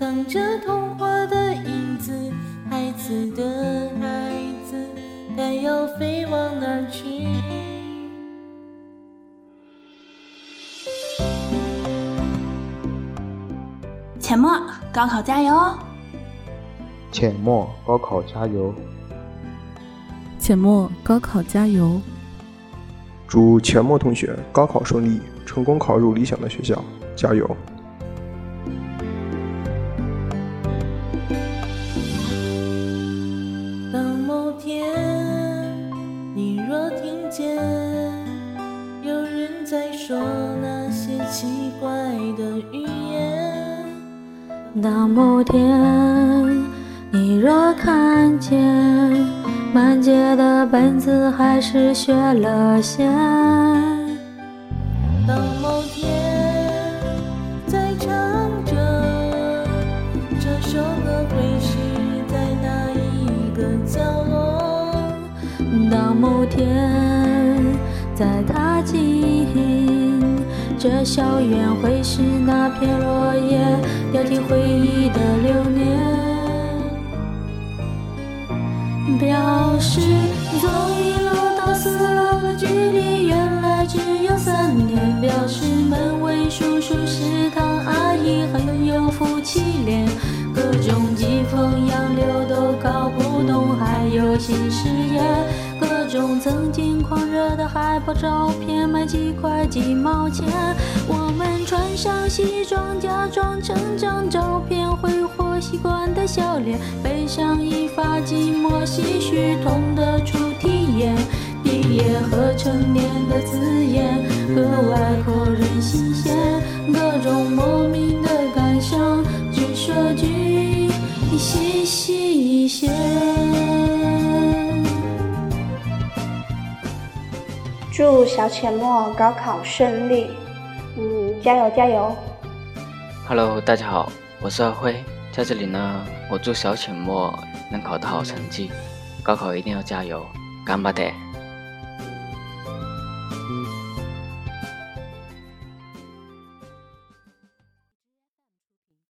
藏着童话的影子孩子的孩子该要飞往哪儿去？浅墨高考加油浅墨高考加油。浅墨高考加油。祝浅墨同学高考顺利成功考入理想的学校加油。天你若听见有人在说那些奇怪的语言，当某天你若看见满街的本子还是学了线，当某天再唱着这首歌会天再踏进这校园会是那片落叶，要听回忆的流年。表示从一楼到四楼的距离原来只有三年，表示门卫叔叔、食堂阿姨很有夫妻脸，各种季风洋流都搞不懂，还有新誓言，各种曾经狂热的海报照片，卖几块几毛钱，我们穿上西装，假装成张照片，挥霍习惯的笑脸，背上一发寂寞唏嘘痛的初体验，毕业和成年的字眼格外扣人心弦，各种莫名的感伤，只说句谢谢祝小浅沫高考顺利，嗯，加油加油！Hello，大家好，我是阿辉，在这里呢，我祝小浅沫能考到好成绩，高考一定要加油，干巴得！